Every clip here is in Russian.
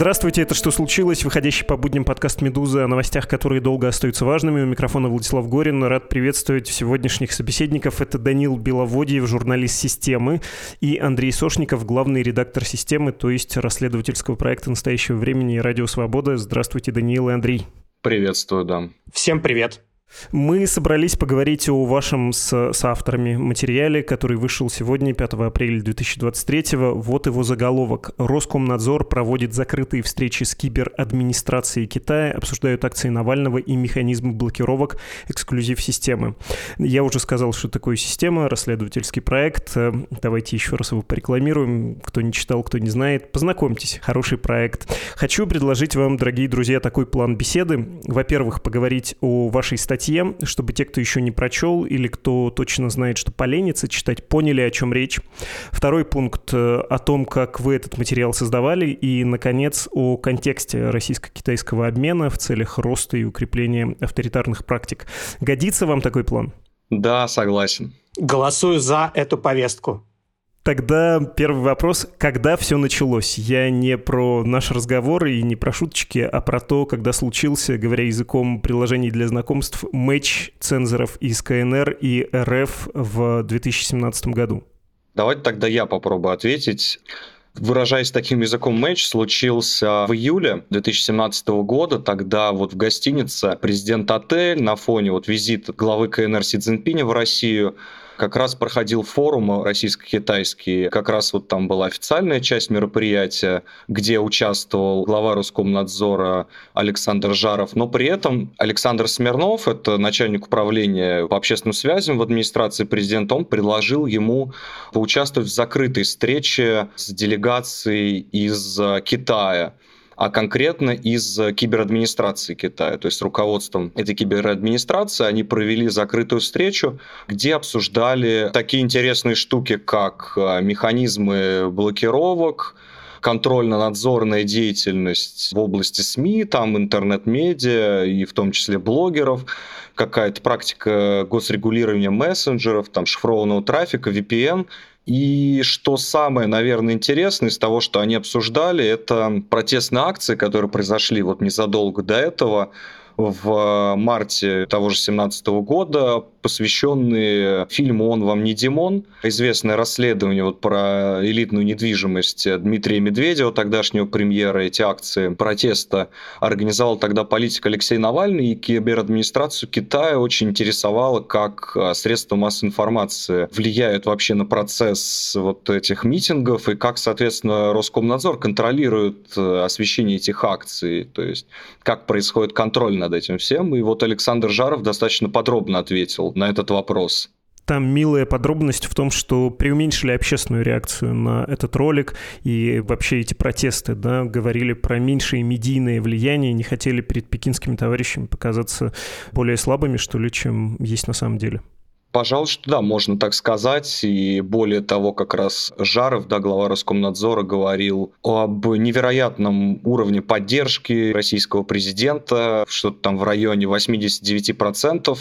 Здравствуйте, это «Что случилось?» Выходящий по будням подкаст «Медуза» о новостях, которые долго остаются важными. У микрофона Владислав Горин. Рад приветствовать сегодняшних собеседников. Это Данил Беловодьев, журналист «Системы», и Андрей Сошников, главный редактор «Системы», то есть расследовательского проекта «Настоящего времени» и «Радио Свобода». Здравствуйте, Даниил и Андрей. Приветствую, да. Всем привет. Мы собрались поговорить о вашем с, с авторами материале, который вышел сегодня, 5 апреля 2023. Вот его заголовок. Роскомнадзор проводит закрытые встречи с киберадминистрацией Китая, обсуждают акции Навального и механизмы блокировок эксклюзив-системы. Я уже сказал, что такое система, расследовательский проект. Давайте еще раз его порекламируем. Кто не читал, кто не знает, познакомьтесь. Хороший проект. Хочу предложить вам, дорогие друзья, такой план беседы. Во-первых, поговорить о вашей статье статье, чтобы те, кто еще не прочел или кто точно знает, что поленится читать, поняли, о чем речь. Второй пункт э, о том, как вы этот материал создавали. И, наконец, о контексте российско-китайского обмена в целях роста и укрепления авторитарных практик. Годится вам такой план? Да, согласен. Голосую за эту повестку. Тогда первый вопрос. Когда все началось? Я не про наш разговор и не про шуточки, а про то, когда случился, говоря языком приложений для знакомств, матч цензоров из КНР и РФ в 2017 году. Давайте тогда я попробую ответить. Выражаясь таким языком, матч случился в июле 2017 года. Тогда вот в гостинице президент отель на фоне вот визита главы КНР Си Цзиньпиня в Россию как раз проходил форум российско-китайский, как раз вот там была официальная часть мероприятия, где участвовал глава Роскомнадзора Александр Жаров, но при этом Александр Смирнов, это начальник управления по общественным связям в администрации президента, он предложил ему поучаствовать в закрытой встрече с делегацией из Китая а конкретно из киберадминистрации Китая. То есть руководством этой киберадминистрации они провели закрытую встречу, где обсуждали такие интересные штуки, как а, механизмы блокировок, контрольно-надзорная деятельность в области СМИ, там интернет-медиа и в том числе блогеров, какая-то практика госрегулирования мессенджеров, там шифрованного трафика, VPN – и что самое, наверное, интересное из того, что они обсуждали, это протестные акции, которые произошли вот незадолго до этого в марте того же 2017 года, посвященные фильму «Он вам не Димон». Известное расследование вот про элитную недвижимость Дмитрия Медведева, тогдашнего премьера, эти акции протеста организовал тогда политик Алексей Навальный, и киберадминистрацию Китая очень интересовало, как а, средства массовой информации влияют вообще на процесс вот этих митингов, и как, соответственно, Роскомнадзор контролирует э, освещение этих акций, то есть как происходит контроль над этим всем. И вот Александр Жаров достаточно подробно ответил на этот вопрос. Там милая подробность в том, что преуменьшили общественную реакцию на этот ролик и вообще эти протесты, да, говорили про меньшее медийное влияние, не хотели перед пекинскими товарищами показаться более слабыми, что ли, чем есть на самом деле. Пожалуй, что да, можно так сказать. И более того, как раз Жаров, да, глава Роскомнадзора, говорил об невероятном уровне поддержки российского президента, что-то там в районе 89%.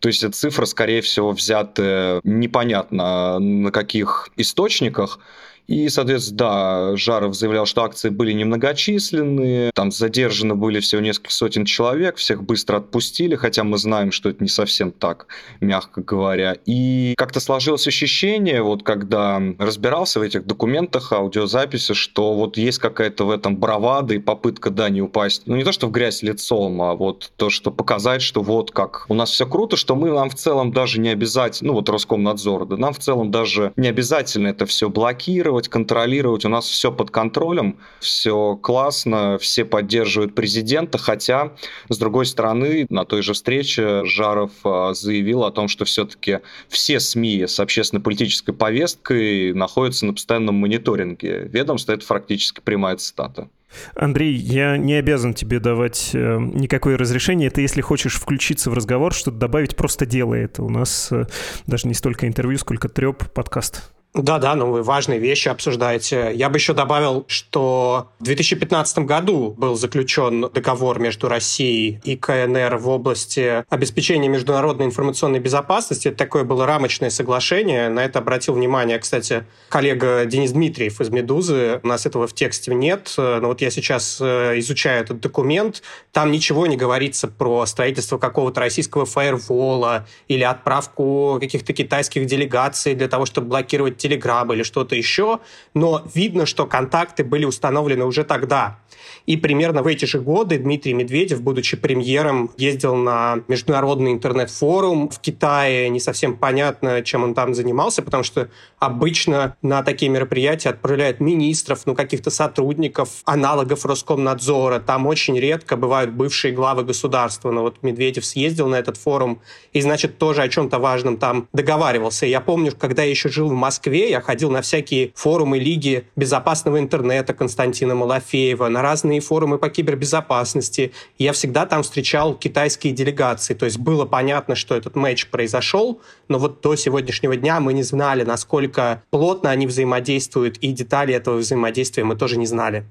То есть эта цифра, скорее всего, взята непонятно на каких источниках. И, соответственно, да, Жаров заявлял, что акции были немногочисленные, там задержаны были всего несколько сотен человек, всех быстро отпустили, хотя мы знаем, что это не совсем так, мягко говоря. И как-то сложилось ощущение, вот когда разбирался в этих документах, аудиозаписи, что вот есть какая-то в этом бравада и попытка, да, не упасть, ну не то, что в грязь лицом, а вот то, что показать, что вот как у нас все круто, что мы нам в целом даже не обязательно, ну вот Роскомнадзор, да, нам в целом даже не обязательно это все блокировать, регулировать, контролировать. У нас все под контролем, все классно, все поддерживают президента, хотя, с другой стороны, на той же встрече Жаров а, заявил о том, что все-таки все СМИ с общественно-политической повесткой находятся на постоянном мониторинге. Ведомство это фактически прямая цитата. Андрей, я не обязан тебе давать э, никакое разрешение. Это если хочешь включиться в разговор, что-то добавить, просто делай это. У нас э, даже не столько интервью, сколько треп подкаст. Да-да, ну вы важные вещи обсуждаете. Я бы еще добавил, что в 2015 году был заключен договор между Россией и КНР в области обеспечения международной информационной безопасности. Это такое было рамочное соглашение. На это обратил внимание, кстати, коллега Денис Дмитриев из «Медузы». У нас этого в тексте нет. Но вот я сейчас э, изучаю этот документ. Там ничего не говорится про строительство какого-то российского фаервола или отправку каких-то китайских делегаций для того, чтобы блокировать Telegram или что-то еще, но видно, что контакты были установлены уже тогда. И примерно в эти же годы Дмитрий Медведев, будучи премьером, ездил на международный интернет-форум в Китае. Не совсем понятно, чем он там занимался, потому что обычно на такие мероприятия отправляют министров, ну, каких-то сотрудников, аналогов Роскомнадзора. Там очень редко бывают бывшие главы государства. Но вот Медведев съездил на этот форум и, значит, тоже о чем-то важном там договаривался. Я помню, когда я еще жил в Москве, я ходил на всякие форумы Лиги безопасного интернета Константина Малафеева, на разные форумы по кибербезопасности. Я всегда там встречал китайские делегации. То есть было понятно, что этот матч произошел, но вот до сегодняшнего дня мы не знали, насколько плотно они взаимодействуют, и детали этого взаимодействия мы тоже не знали.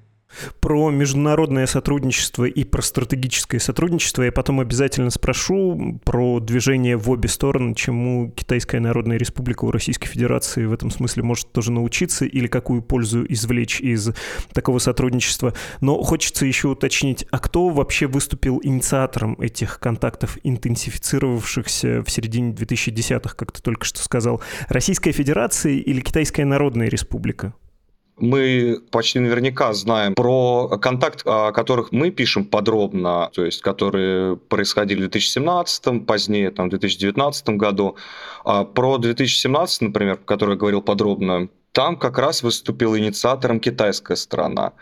Про международное сотрудничество и про стратегическое сотрудничество я потом обязательно спрошу про движение в обе стороны, чему Китайская Народная Республика у Российской Федерации в этом смысле может тоже научиться или какую пользу извлечь из такого сотрудничества. Но хочется еще уточнить, а кто вообще выступил инициатором этих контактов, интенсифицировавшихся в середине 2010-х, как ты только что сказал? Российская Федерация или Китайская Народная Республика? Мы почти наверняка знаем про контакт, о которых мы пишем подробно, то есть которые происходили в 2017, позднее, там, в 2019 году. А про 2017, например, который я говорил подробно, там как раз выступила инициатором китайская сторона.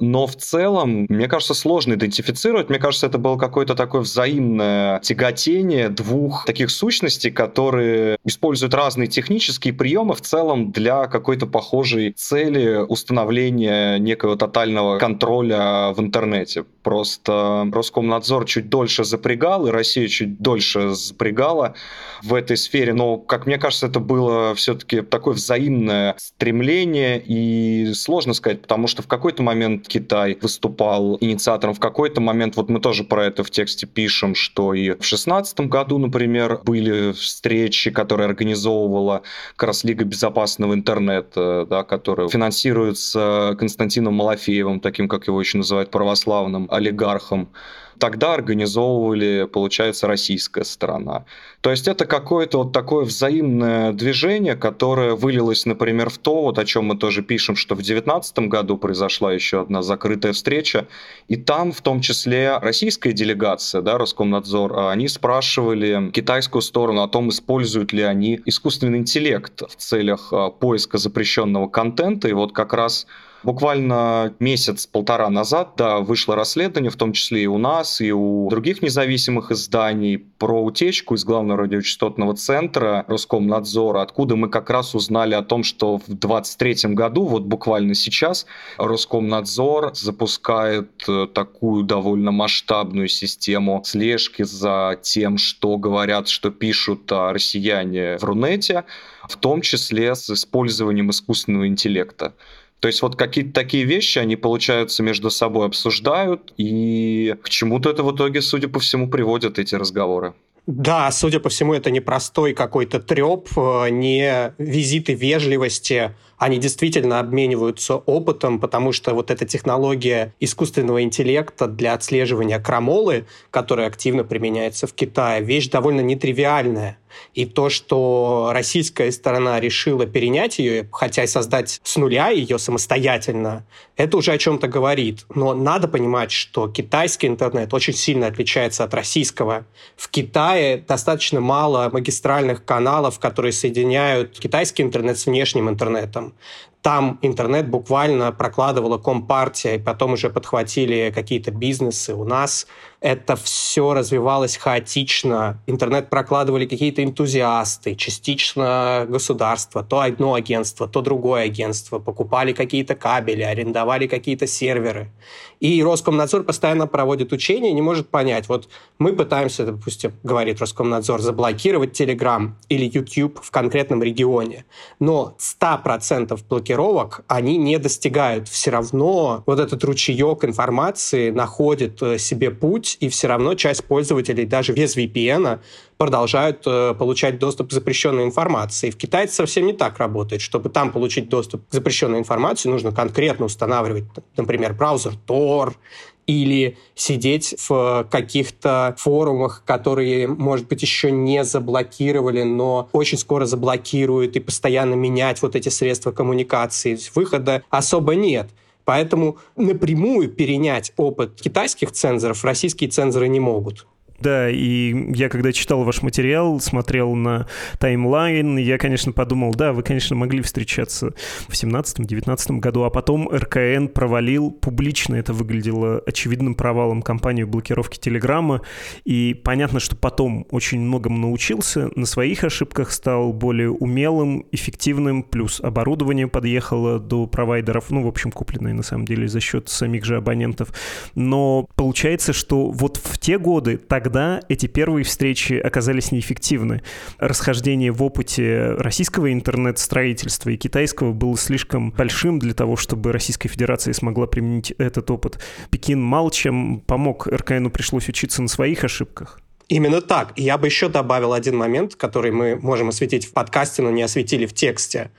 Но в целом, мне кажется, сложно идентифицировать. Мне кажется, это было какое-то такое взаимное тяготение двух таких сущностей, которые используют разные технические приемы в целом для какой-то похожей цели установления некого тотального контроля в интернете. Просто Роскомнадзор чуть дольше запрягал, и Россия чуть дольше запрягала в этой сфере. Но, как мне кажется, это было все-таки такое взаимное стремление, и сложно сказать, потому что в какой-то момент Китай выступал инициатором в какой-то момент, вот мы тоже про это в тексте пишем, что и в шестнадцатом году, например, были встречи, которые организовывала как раз Лига безопасного интернета, да, которая финансируется Константином Малафеевым, таким, как его еще называют, православным олигархом тогда организовывали, получается, российская сторона. То есть это какое-то вот такое взаимное движение, которое вылилось, например, в то, вот о чем мы тоже пишем, что в 2019 году произошла еще одна закрытая встреча, и там в том числе российская делегация, да, Роскомнадзор, а они спрашивали китайскую сторону о том, используют ли они искусственный интеллект в целях а, поиска запрещенного контента, и вот как раз Буквально месяц-полтора назад да, вышло расследование, в том числе и у нас, и у других независимых изданий, про утечку из главного радиочастотного центра Роскомнадзора, откуда мы как раз узнали о том, что в 2023 году, вот буквально сейчас, Роскомнадзор запускает э, такую довольно масштабную систему слежки за тем, что говорят, что пишут россияне в Рунете, в том числе с использованием искусственного интеллекта. То есть вот какие-то такие вещи они, получается, между собой обсуждают, и к чему-то это в итоге, судя по всему, приводят эти разговоры. Да, судя по всему, это не простой какой-то треп, э, не визиты вежливости, они действительно обмениваются опытом, потому что вот эта технология искусственного интеллекта для отслеживания крамолы, которая активно применяется в Китае, вещь довольно нетривиальная. И то, что российская сторона решила перенять ее, хотя и создать с нуля ее самостоятельно, это уже о чем-то говорит. Но надо понимать, что китайский интернет очень сильно отличается от российского. В Китае достаточно мало магистральных каналов, которые соединяют китайский интернет с внешним интернетом. Там интернет буквально прокладывала компартия, и потом уже подхватили какие-то бизнесы. У нас это все развивалось хаотично. Интернет прокладывали какие-то энтузиасты, частично государство, то одно агентство, то другое агентство, покупали какие-то кабели, арендовали какие-то серверы. И Роскомнадзор постоянно проводит учения и не может понять, вот мы пытаемся, допустим, говорит Роскомнадзор, заблокировать Telegram или YouTube в конкретном регионе, но 100% блокировок они не достигают. Все равно вот этот ручеек информации находит э, себе путь, и все равно часть пользователей даже без VPN продолжают э, получать доступ к запрещенной информации. В Китае это совсем не так работает. Чтобы там получить доступ к запрещенной информации, нужно конкретно устанавливать, например, браузер Tor или сидеть в каких-то форумах, которые, может быть, еще не заблокировали, но очень скоро заблокируют и постоянно менять вот эти средства коммуникации. Выхода особо нет. Поэтому напрямую перенять опыт китайских цензоров российские цензоры не могут. Да, и я когда читал ваш материал, смотрел на таймлайн, я, конечно, подумал, да, вы, конечно, могли встречаться в 17-19 году, а потом РКН провалил, публично это выглядело очевидным провалом компанию блокировки Телеграма, и понятно, что потом очень многому научился, на своих ошибках стал более умелым, эффективным, плюс оборудование подъехало до провайдеров, ну, в общем, купленное на самом деле за счет самих же абонентов. Но получается, что вот в те годы так тогда эти первые встречи оказались неэффективны. Расхождение в опыте российского интернет-строительства и китайского было слишком большим для того, чтобы Российская Федерация смогла применить этот опыт. Пекин мало чем помог, РКНу пришлось учиться на своих ошибках. Именно так. И я бы еще добавил один момент, который мы можем осветить в подкасте, но не осветили в тексте.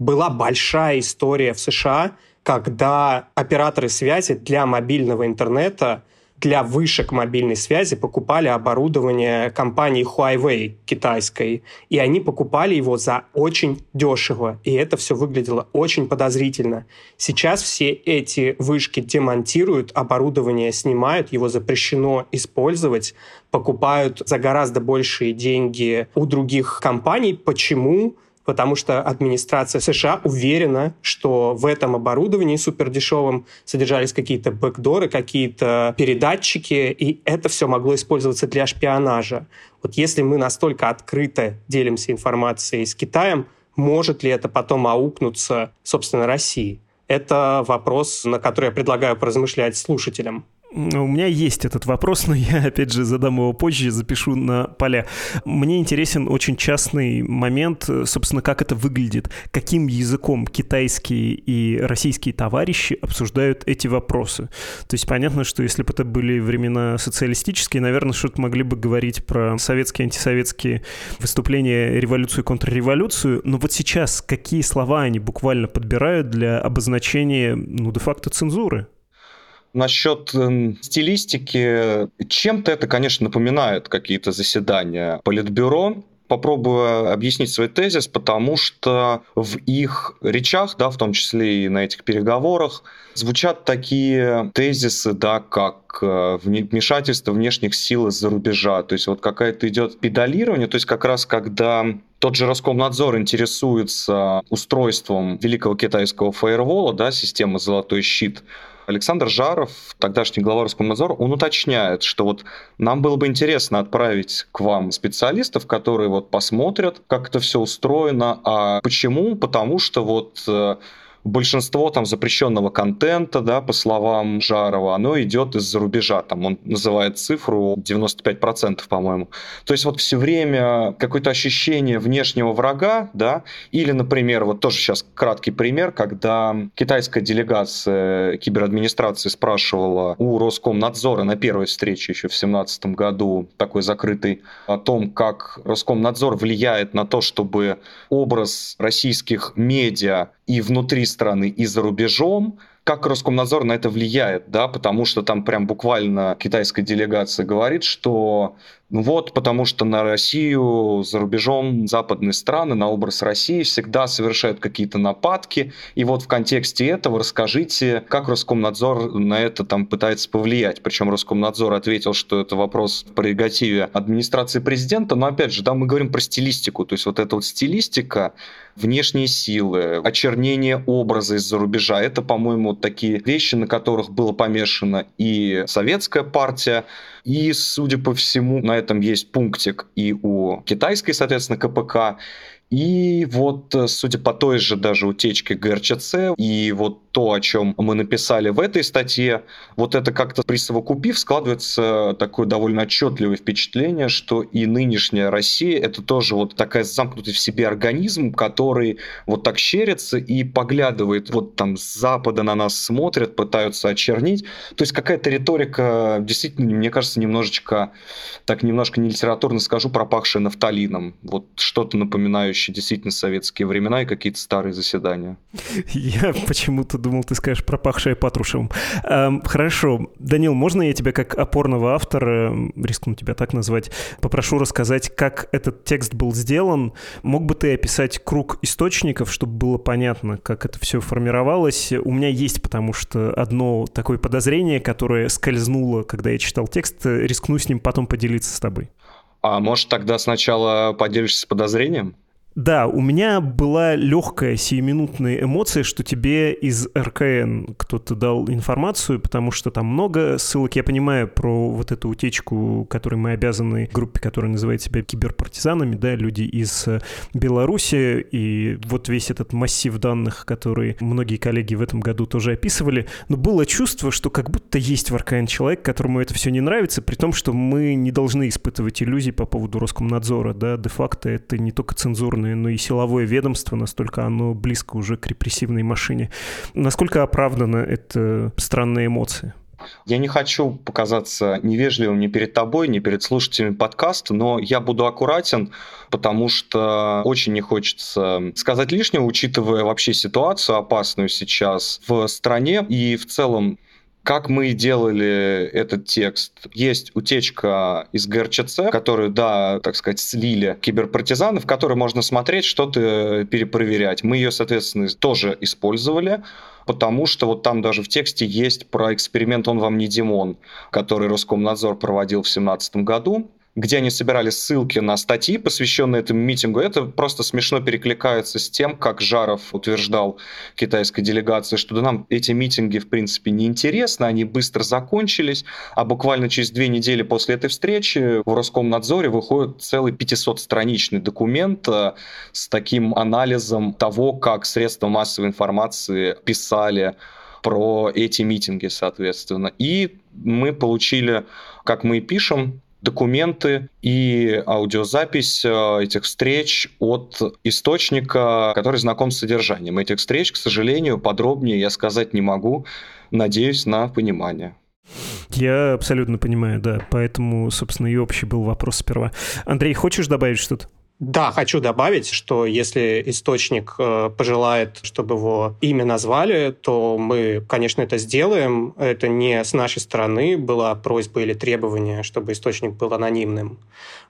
Была большая история в США, когда операторы связи для мобильного интернета для вышек мобильной связи покупали оборудование компании Huawei китайской, и они покупали его за очень дешево, и это все выглядело очень подозрительно. Сейчас все эти вышки демонтируют, оборудование снимают, его запрещено использовать, покупают за гораздо большие деньги у других компаний. Почему? Потому что администрация США уверена, что в этом оборудовании супердешевом содержались какие-то бэкдоры, какие-то передатчики, и это все могло использоваться для шпионажа. Вот если мы настолько открыто делимся информацией с Китаем, может ли это потом аукнуться, собственно, России? Это вопрос, на который я предлагаю поразмышлять слушателям. У меня есть этот вопрос, но я, опять же, задам его позже, запишу на поля. Мне интересен очень частный момент, собственно, как это выглядит, каким языком китайские и российские товарищи обсуждают эти вопросы. То есть понятно, что если бы это были времена социалистические, наверное, что-то могли бы говорить про советские, антисоветские выступления, революцию, контрреволюцию, но вот сейчас какие слова они буквально подбирают для обозначения, ну, де-факто цензуры? Насчет э, стилистики, чем-то это, конечно, напоминает какие-то заседания Политбюро, попробую объяснить свой тезис, потому что в их речах, да, в том числе и на этих переговорах, звучат такие тезисы, да, как э, вмешательство внешних сил из-за рубежа. То есть вот какая-то идет педалирование, то есть как раз когда тот же Роскомнадзор интересуется устройством великого китайского фаервола, да, системы «Золотой щит», Александр Жаров, тогдашний глава Роскомнадзора, он уточняет, что вот нам было бы интересно отправить к вам специалистов, которые вот посмотрят, как это все устроено. А почему? Потому что вот э, большинство там запрещенного контента, да, по словам Жарова, оно идет из-за рубежа. Там он называет цифру 95%, по-моему. То есть вот все время какое-то ощущение внешнего врага, да, или, например, вот тоже сейчас краткий пример, когда китайская делегация киберадминистрации спрашивала у Роскомнадзора на первой встрече еще в 2017 году, такой закрытый, о том, как Роскомнадзор влияет на то, чтобы образ российских медиа и внутри страны, и за рубежом, как Роскомнадзор на это влияет, да, потому что там прям буквально китайская делегация говорит, что вот, потому что на Россию за рубежом западные страны на образ России всегда совершают какие-то нападки. И вот в контексте этого расскажите, как Роскомнадзор на это там пытается повлиять. Причем Роскомнадзор ответил, что это вопрос в прерогативе администрации президента. Но опять же, да, мы говорим про стилистику. То есть вот эта вот стилистика, внешние силы, очернение образа из-за рубежа. Это, по-моему, вот такие вещи, на которых было помешано и советская партия, и, судя по всему, на этом есть пунктик и у китайской, соответственно, КПК, и вот, э, судя по той же даже утечке ГРЧЦ, и вот то, о чем мы написали в этой статье, вот это как-то присовокупив, складывается такое довольно отчетливое впечатление, что и нынешняя Россия — это тоже вот такая замкнутый в себе организм, который вот так щерится и поглядывает, вот там с запада на нас смотрят, пытаются очернить. То есть какая-то риторика, действительно, мне кажется, немножечко, так немножко не литературно скажу, пропахшая нафталином. Вот что-то напоминающее действительно советские времена и какие-то старые заседания. Я почему-то думал, ты скажешь пропахшее Патрушевым. Эм, хорошо. Данил, можно я тебя как опорного автора, рискну тебя так назвать, попрошу рассказать, как этот текст был сделан? Мог бы ты описать круг источников, чтобы было понятно, как это все формировалось? У меня есть, потому что одно такое подозрение, которое скользнуло, когда я читал текст, рискну с ним потом поделиться с тобой. А может тогда сначала поделишься подозрением? Да, у меня была легкая сиюминутная эмоция, что тебе из РКН кто-то дал информацию, потому что там много ссылок. Я понимаю про вот эту утечку, которой мы обязаны группе, которая называет себя киберпартизанами, да, люди из э, Беларуси, и вот весь этот массив данных, который многие коллеги в этом году тоже описывали. Но было чувство, что как будто есть в РКН человек, которому это все не нравится, при том, что мы не должны испытывать иллюзий по поводу Роскомнадзора, да, де-факто это не только цензурно стороны, но и силовое ведомство, настолько оно близко уже к репрессивной машине. Насколько оправдана эта странная эмоция? Я не хочу показаться невежливым ни перед тобой, ни перед слушателями подкаста, но я буду аккуратен, потому что очень не хочется сказать лишнего, учитывая вообще ситуацию опасную сейчас в стране и в целом как мы делали этот текст? Есть утечка из ГРЧЦ, которую, да, так сказать, слили киберпартизаны, в которой можно смотреть, что-то перепроверять. Мы ее, соответственно, тоже использовали потому что вот там даже в тексте есть про эксперимент «Он вам не Димон», который Роскомнадзор проводил в 2017 году где они собирали ссылки на статьи, посвященные этому митингу. Это просто смешно перекликается с тем, как Жаров утверждал китайской делегации, что да нам эти митинги, в принципе, не интересны, они быстро закончились, а буквально через две недели после этой встречи в Роскомнадзоре выходит целый 500-страничный документ э, с таким анализом того, как средства массовой информации писали про эти митинги, соответственно. И мы получили, как мы и пишем, документы и аудиозапись э, этих встреч от источника, который знаком с содержанием этих встреч. К сожалению, подробнее я сказать не могу. Надеюсь на понимание. Я абсолютно понимаю, да. Поэтому, собственно, и общий был вопрос сперва. Андрей, хочешь добавить что-то? Да, хочу добавить, что если источник э, пожелает, чтобы его имя назвали, то мы, конечно, это сделаем. Это не с нашей стороны была просьба или требование, чтобы источник был анонимным.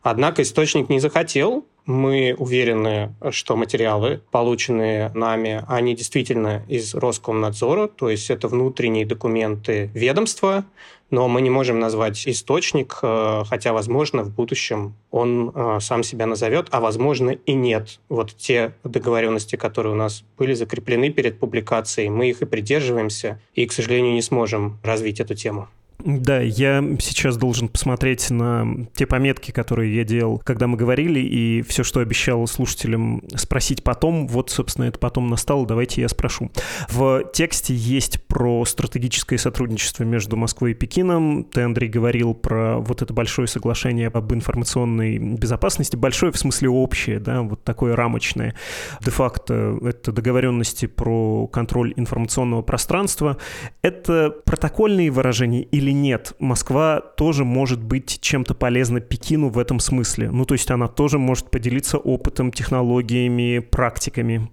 Однако источник не захотел. Мы уверены, что материалы, полученные нами, они действительно из Роскомнадзора, то есть это внутренние документы ведомства, но мы не можем назвать источник, э, хотя, возможно, в будущем он э, сам себя назовет, а, возможно, и нет. Вот те договоренности, которые у нас были закреплены перед публикацией, мы их и придерживаемся, и, к сожалению, не сможем развить эту тему. Да, я сейчас должен посмотреть на те пометки, которые я делал, когда мы говорили, и все, что обещал слушателям спросить потом, вот, собственно, это потом настало, давайте я спрошу. В тексте есть про стратегическое сотрудничество между Москвой и Пекином. Ты, Андрей, говорил про вот это большое соглашение об информационной безопасности. Большое в смысле общее, да, вот такое рамочное. Де-факто это договоренности про контроль информационного пространства. Это протокольные выражения или нет, Москва тоже может быть чем-то полезна Пекину в этом смысле. Ну, то есть она тоже может поделиться опытом, технологиями, практиками.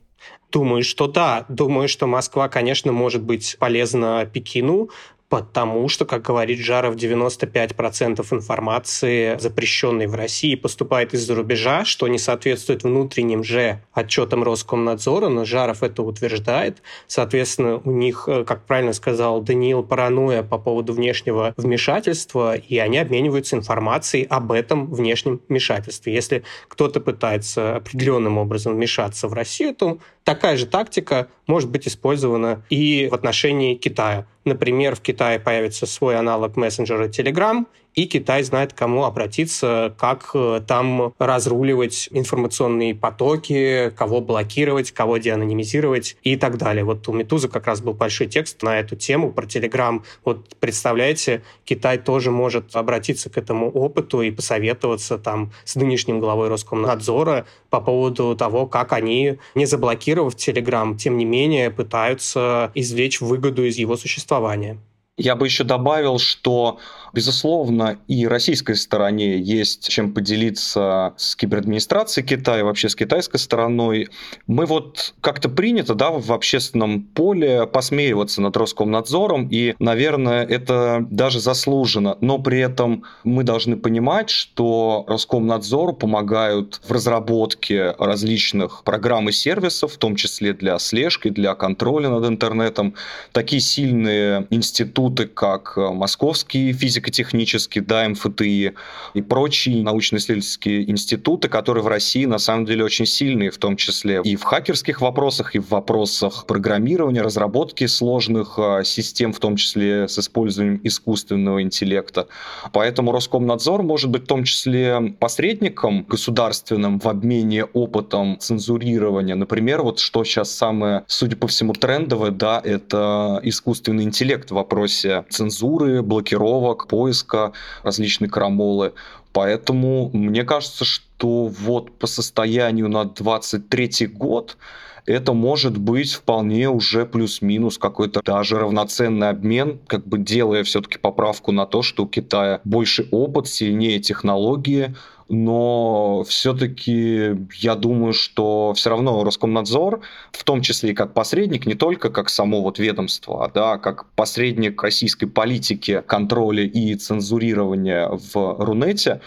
Думаю, что да. Думаю, что Москва, конечно, может быть полезна Пекину, потому что, как говорит Жаров, 95% информации, запрещенной в России, поступает из-за рубежа, что не соответствует внутренним же отчетам Роскомнадзора, но Жаров это утверждает. Соответственно, у них, э, как правильно сказал Даниил, паранойя по поводу внешнего вмешательства, и они обмениваются информацией об этом внешнем вмешательстве. Если кто-то пытается определенным образом вмешаться в Россию, то такая же тактика может быть использована и в отношении Китая. Например, в Китае появится свой аналог мессенджера Telegram, и Китай знает, к кому обратиться, как э, там разруливать информационные потоки, кого блокировать, кого деанонимизировать и так далее. Вот у Медузы как раз был большой текст на эту тему про Telegram. Вот представляете, Китай тоже может обратиться к этому опыту и посоветоваться там с нынешним главой Роскомнадзора по поводу того, как они, не заблокировав Telegram, тем не менее пытаются извлечь выгоду из его существования. Я бы еще добавил, что Безусловно, и российской стороне есть чем поделиться с киберадминистрацией Китая, вообще с китайской стороной. Мы вот как-то принято да, в общественном поле посмеиваться над Роскомнадзором, и, наверное, это даже заслуженно. Но при этом мы должны понимать, что Роскомнадзору помогают в разработке различных программ и сервисов, в том числе для слежки, для контроля над интернетом. Такие сильные институты, как Московский физик физико-технический, да, МФТИ и прочие научно-исследовательские институты, которые в России на самом деле очень сильные, в том числе и в хакерских вопросах, и в вопросах программирования, разработки сложных а, систем, в том числе с использованием искусственного интеллекта. Поэтому Роскомнадзор может быть в том числе посредником государственным в обмене опытом цензурирования. Например, вот что сейчас самое, судя по всему, трендовое, да, это искусственный интеллект в вопросе цензуры, блокировок, поиска различной крамолы. Поэтому мне кажется, что вот по состоянию на 23 год это может быть вполне уже плюс-минус какой-то даже равноценный обмен, как бы делая все-таки поправку на то, что у Китая больше опыт, сильнее технологии, но все-таки я думаю, что все равно Роскомнадзор, в том числе и как посредник, не только как само вот ведомство, а да, как посредник российской политики контроля и цензурирования в Рунете,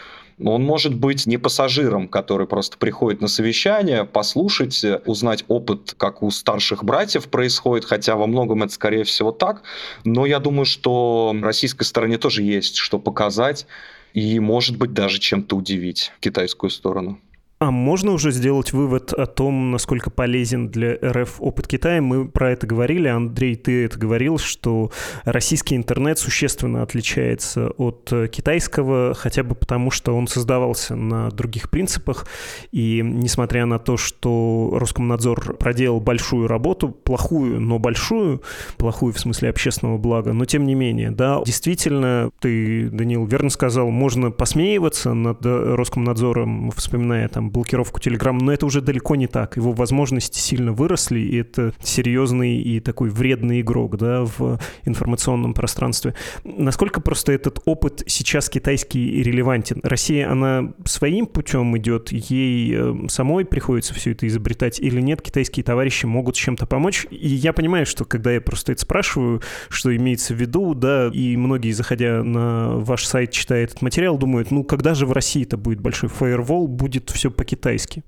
он может быть не пассажиром, который просто приходит на совещание, послушать, узнать опыт, как у старших братьев происходит, хотя во многом это, скорее всего, так. Но я думаю, что российской стороне тоже есть что показать и, может быть, даже чем-то удивить китайскую сторону. А можно уже сделать вывод о том, насколько полезен для РФ опыт Китая? Мы про это говорили, Андрей, ты это говорил, что российский интернет существенно отличается от китайского, хотя бы потому, что он создавался на других принципах. И несмотря на то, что Роскомнадзор проделал большую работу, плохую, но большую, плохую в смысле общественного блага, но тем не менее, да, действительно, ты, Данил, верно сказал, можно посмеиваться над Роскомнадзором, вспоминая там блокировку Telegram, но это уже далеко не так. Его возможности сильно выросли, и это серьезный и такой вредный игрок да, в информационном пространстве. Насколько просто этот опыт сейчас китайский релевантен? Россия, она своим путем идет, ей э, самой приходится все это изобретать или нет? Китайские товарищи могут чем-то помочь? И я понимаю, что когда я просто это спрашиваю, что имеется в виду, да, и многие, заходя на ваш сайт, читая этот материал, думают, ну, когда же в России это будет большой фаервол, будет все по-китайски.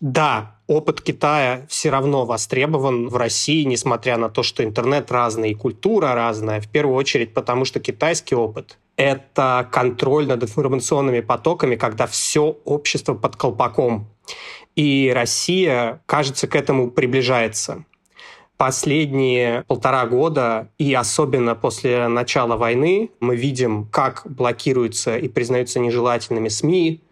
Да, опыт Китая все равно востребован в России, несмотря на то, что интернет разный и культура разная, в первую очередь потому, что китайский опыт — это контроль над информационными потоками, когда все общество под колпаком. И Россия, кажется, к этому приближается. Последние полтора года, и особенно после начала войны, мы видим, как блокируются и признаются нежелательными СМИ,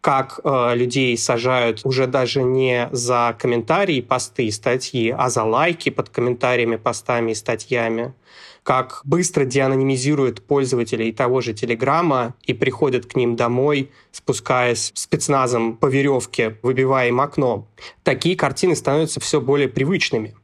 как э, людей сажают уже даже не за комментарии, посты и статьи, а за лайки под комментариями, постами и статьями как быстро деанонимизируют пользователей того же Телеграма и приходят к ним домой, спускаясь спецназом по веревке, выбивая им окно. Такие картины становятся все более привычными.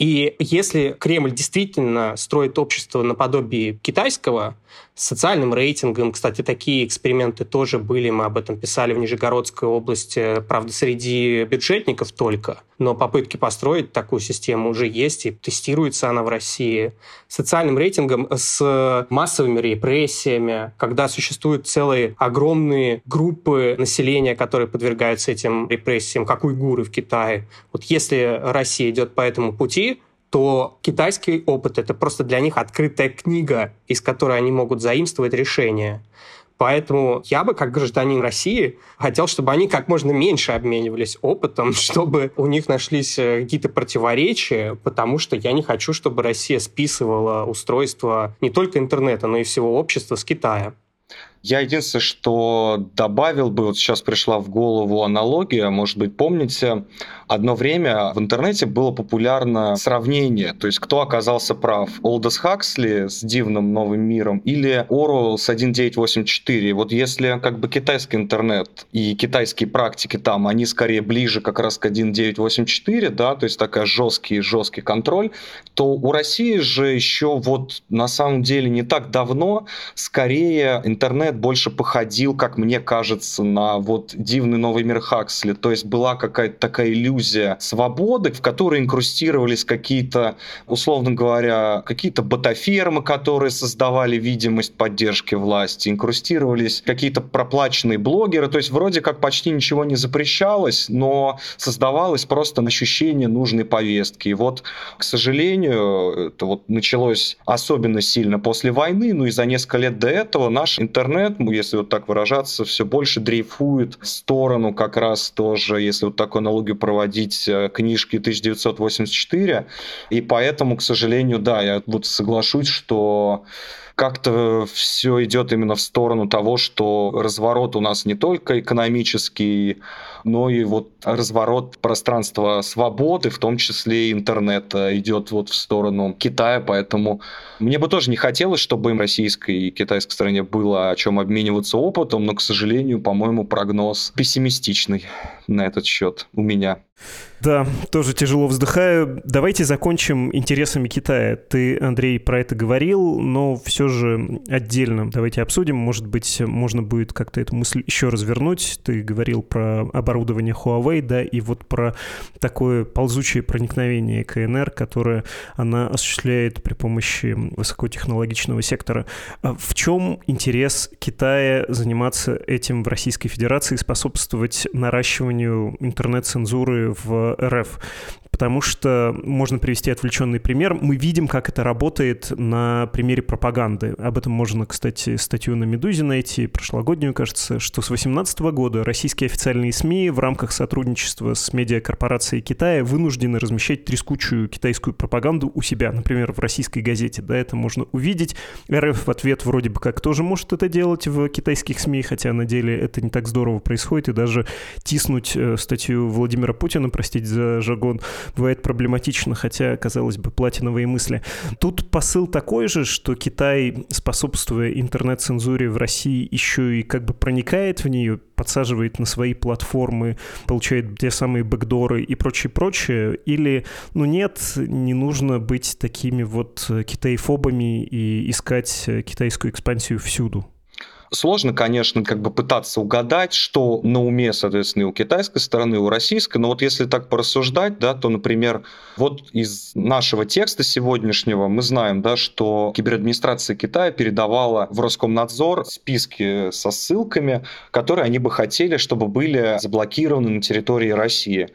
И если Кремль действительно строит общество наподобие китайского, социальным рейтингом, кстати, такие эксперименты тоже были, мы об этом писали в Нижегородской области, правда, среди бюджетников только, но попытки построить такую систему уже есть, и тестируется она в России. Социальным рейтингом, с массовыми репрессиями, когда существуют целые огромные группы населения, которые подвергаются этим репрессиям, как уйгуры в Китае. Вот если Россия идет по этому пути, то китайский опыт — это просто для них открытая книга, из которой они могут заимствовать решения. Поэтому я бы, как гражданин России, хотел, чтобы они как можно меньше обменивались опытом, чтобы у них нашлись э, какие-то противоречия, потому что я не хочу, чтобы Россия списывала устройство не только интернета, но и всего общества с Китая. Я единственное, что добавил бы, вот сейчас пришла в голову аналогия, может быть, помните, одно время в интернете было популярно сравнение, то есть кто оказался прав, Олдос Хаксли с «Дивным новым миром» или Оруэлл с 1984. Вот если как бы китайский интернет и китайские практики там, они скорее ближе как раз к 1984, да, то есть такая жесткий, жесткий контроль, то у России же еще вот на самом деле не так давно скорее интернет интернет больше походил, как мне кажется, на вот дивный новый мир Хаксли. То есть была какая-то такая иллюзия свободы, в которой инкрустировались какие-то, условно говоря, какие-то ботафермы, которые создавали видимость поддержки власти, инкрустировались какие-то проплаченные блогеры. То есть вроде как почти ничего не запрещалось, но создавалось просто ощущение нужной повестки. И вот, к сожалению, это вот началось особенно сильно после войны, ну и за несколько лет до этого наш интернет интернет, если вот так выражаться, все больше дрейфует в сторону как раз тоже, если вот такую аналогию проводить, э, книжки 1984. И поэтому, к сожалению, да, я вот соглашусь, что как-то все идет именно в сторону того, что разворот у нас не только экономический, но и вот разворот пространства свободы, в том числе и интернета, идет вот в сторону Китая, поэтому мне бы тоже не хотелось, чтобы им российской и китайской стране было о чем обмениваться опытом, но, к сожалению, по-моему, прогноз пессимистичный на этот счет у меня. Да, тоже тяжело вздыхаю. Давайте закончим интересами Китая. Ты, Андрей, про это говорил, но все же отдельно давайте обсудим. Может быть, можно будет как-то эту мысль еще развернуть. Ты говорил про оборудование Huawei, да, и вот про такое ползучее проникновение КНР, которое она осуществляет при помощи высокотехнологичного сектора. В чем интерес Китая заниматься этим в Российской Федерации, способствовать наращиванию интернет-цензуры в РФ потому что можно привести отвлеченный пример. Мы видим, как это работает на примере пропаганды. Об этом можно, кстати, статью на «Медузе» найти, прошлогоднюю, кажется, что с 2018 года российские официальные СМИ в рамках сотрудничества с медиакорпорацией Китая вынуждены размещать трескучую китайскую пропаганду у себя, например, в российской газете. Да, это можно увидеть. РФ в ответ вроде бы как тоже может это делать в китайских СМИ, хотя на деле это не так здорово происходит, и даже тиснуть э, статью Владимира Путина, простите за жаргон, бывает проблематично, хотя, казалось бы, платиновые мысли. Тут посыл такой же, что Китай, способствуя интернет-цензуре в России, еще и как бы проникает в нее, подсаживает на свои платформы, получает те самые бэкдоры и прочее-прочее, или, ну нет, не нужно быть такими вот китайфобами и искать китайскую экспансию всюду. Сложно, конечно, как бы пытаться угадать, что на уме, соответственно, и у китайской стороны, и у российской, но вот если так порассуждать, да, то, например, вот из нашего текста сегодняшнего мы знаем, да, что киберадминистрация Китая передавала в Роскомнадзор списки со ссылками, которые они бы хотели, чтобы были заблокированы на территории России.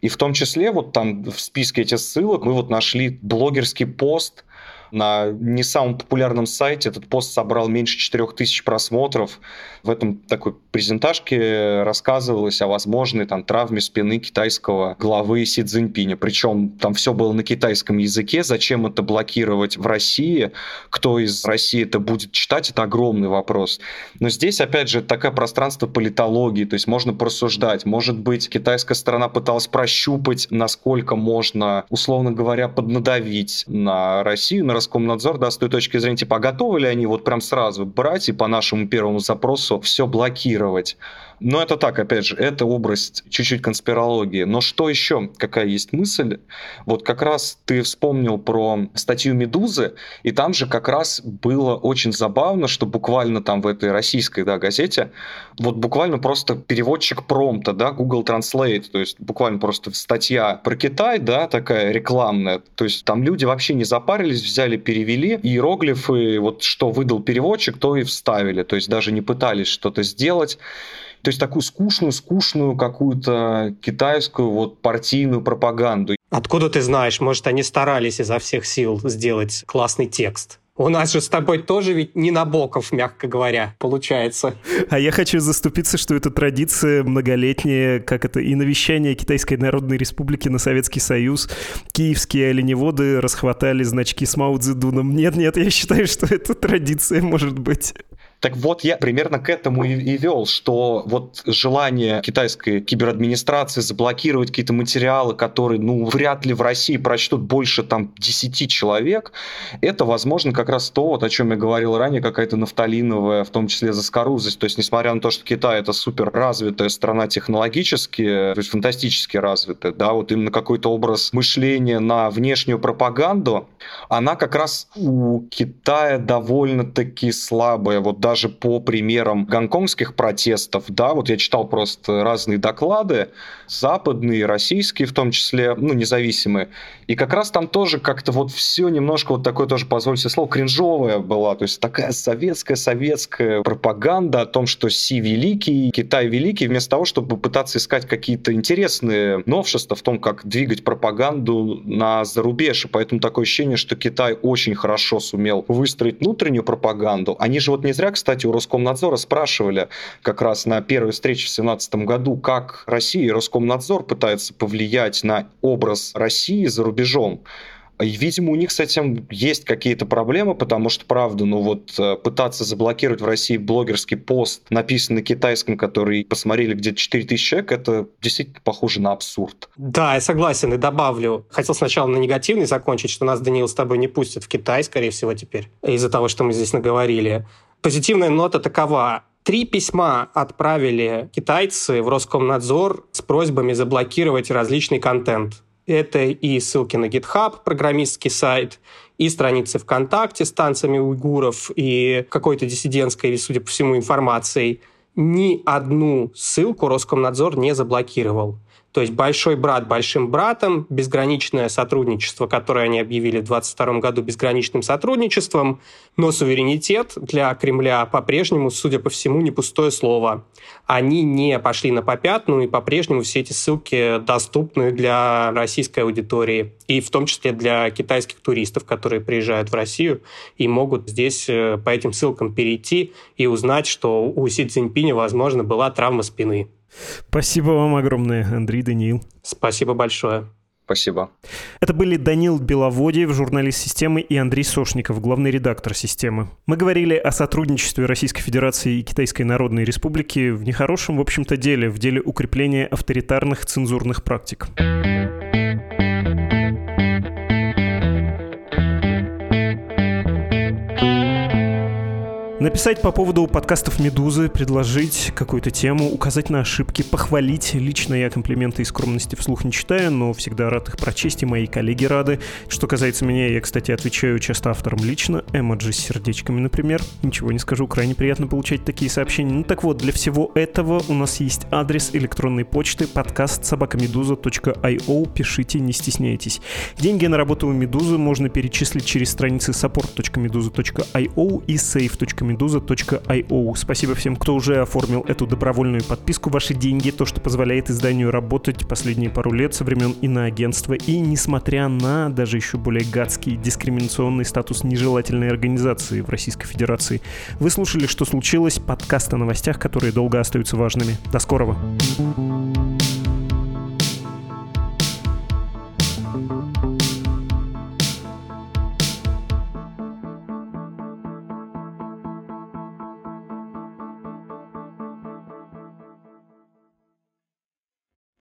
И в том числе вот там в списке этих ссылок мы вот нашли блогерский пост на не самом популярном сайте этот пост собрал меньше 4000 просмотров. В этом такой презентажке рассказывалось о возможной там травме спины китайского главы Си Цзиньпиня. Причем там все было на китайском языке. Зачем это блокировать в России? Кто из России это будет читать? Это огромный вопрос. Но здесь, опять же, такое пространство политологии. То есть можно порассуждать. Может быть, китайская сторона пыталась прощупать, насколько можно, условно говоря, поднадавить на Россию, на Роскомнадзор, да, с той точки зрения, типа, а готовы ли они вот прям сразу брать и по нашему первому запросу все блокировать? Но это так, опять же, это область чуть-чуть конспирологии. Но что еще, какая есть мысль? Вот как раз ты вспомнил про статью «Медузы», и там же как раз было очень забавно, что буквально там в этой российской да, газете, вот буквально просто переводчик промпта, да, Google Translate, то есть буквально просто статья про Китай, да, такая рекламная, то есть там люди вообще не запарились, взяли, перевели иероглифы, вот что выдал переводчик, то и вставили, то есть даже не пытались что-то сделать. То есть такую скучную, скучную какую-то китайскую вот партийную пропаганду. Откуда ты знаешь? Может, они старались изо всех сил сделать классный текст? У нас же с тобой тоже ведь не Набоков, мягко говоря, получается. А я хочу заступиться, что это традиция многолетняя, как это, и навещание Китайской Народной Республики на Советский Союз. Киевские оленеводы расхватали значки с Мао Цзэдуном. Нет-нет, я считаю, что это традиция может быть. Так вот, я примерно к этому и, и вел, что вот желание китайской киберадминистрации заблокировать какие-то материалы, которые, ну, вряд ли в России прочтут больше там 10 человек, это, возможно, как раз то, вот, о чем я говорил ранее, какая-то нафталиновая, в том числе заскорузость. То есть, несмотря на то, что Китай это супер развитая страна технологически, то есть фантастически развитая, да, вот именно какой-то образ мышления на внешнюю пропаганду, она как раз у Китая довольно-таки слабая. Вот даже даже по примерам гонконгских протестов, да, вот я читал просто разные доклады, западные, российские в том числе, ну, независимые, и как раз там тоже как-то вот все немножко вот такое тоже, позвольте слово, кринжовое была, то есть такая советская-советская пропаганда о том, что Си великий, Китай великий, вместо того, чтобы пытаться искать какие-то интересные новшества в том, как двигать пропаганду на зарубеж, и поэтому такое ощущение, что Китай очень хорошо сумел выстроить внутреннюю пропаганду. Они же вот не зря, кстати, у Роскомнадзора спрашивали как раз на первой встрече в 2017 году, как Россия и Роскомнадзор пытаются повлиять на образ России за рубежом. И, видимо, у них с этим есть какие-то проблемы, потому что, правда, ну вот э, пытаться заблокировать в России блогерский пост, написанный на китайском, который посмотрели где-то 4000 человек, это действительно похоже на абсурд. Да, я согласен и добавлю. Хотел сначала на негативный закончить, что нас, Даниил, с тобой не пустят в Китай, скорее всего, теперь, из-за того, что мы здесь наговорили. Позитивная нота такова. Три письма отправили китайцы в Роскомнадзор с просьбами заблокировать различный контент. Это и ссылки на GitHub, программистский сайт, и страницы ВКонтакте с танцами уйгуров, и какой-то диссидентской, или, судя по всему, информацией. Ни одну ссылку Роскомнадзор не заблокировал. То есть большой брат большим братом, безграничное сотрудничество, которое они объявили в 2022 году безграничным сотрудничеством, но суверенитет для Кремля по-прежнему, судя по всему, не пустое слово. Они не пошли на попятную, и по-прежнему все эти ссылки доступны для российской аудитории, и в том числе для китайских туристов, которые приезжают в Россию и могут здесь э, по этим ссылкам перейти и узнать, что у Си Цзиньпиня, возможно, была травма спины. Спасибо вам огромное, Андрей Даниил. Спасибо большое. Спасибо. Это были Данил Беловодьев, журналист системы, и Андрей Сошников, главный редактор системы. Мы говорили о сотрудничестве Российской Федерации и Китайской Народной Республики в нехорошем, в общем-то, деле, в деле укрепления авторитарных цензурных практик. Написать по поводу подкастов «Медузы», предложить какую-то тему, указать на ошибки, похвалить. Лично я комплименты и скромности вслух не читаю, но всегда рад их прочесть, и мои коллеги рады. Что касается меня, я, кстати, отвечаю часто авторам лично, эмоджи с сердечками, например. Ничего не скажу, крайне приятно получать такие сообщения. Ну так вот, для всего этого у нас есть адрес электронной почты подкаст собакамедуза.io. Пишите, не стесняйтесь. Деньги на работу у Медузы можно перечислить через страницы support.meduza.io и save.meduza meduza.io. Спасибо всем, кто уже оформил эту добровольную подписку. Ваши деньги — то, что позволяет изданию работать последние пару лет со времен иноагентства. И несмотря на даже еще более гадский дискриминационный статус нежелательной организации в Российской Федерации. Вы слушали «Что случилось?» подкаст о новостях, которые долго остаются важными. До скорого! thank you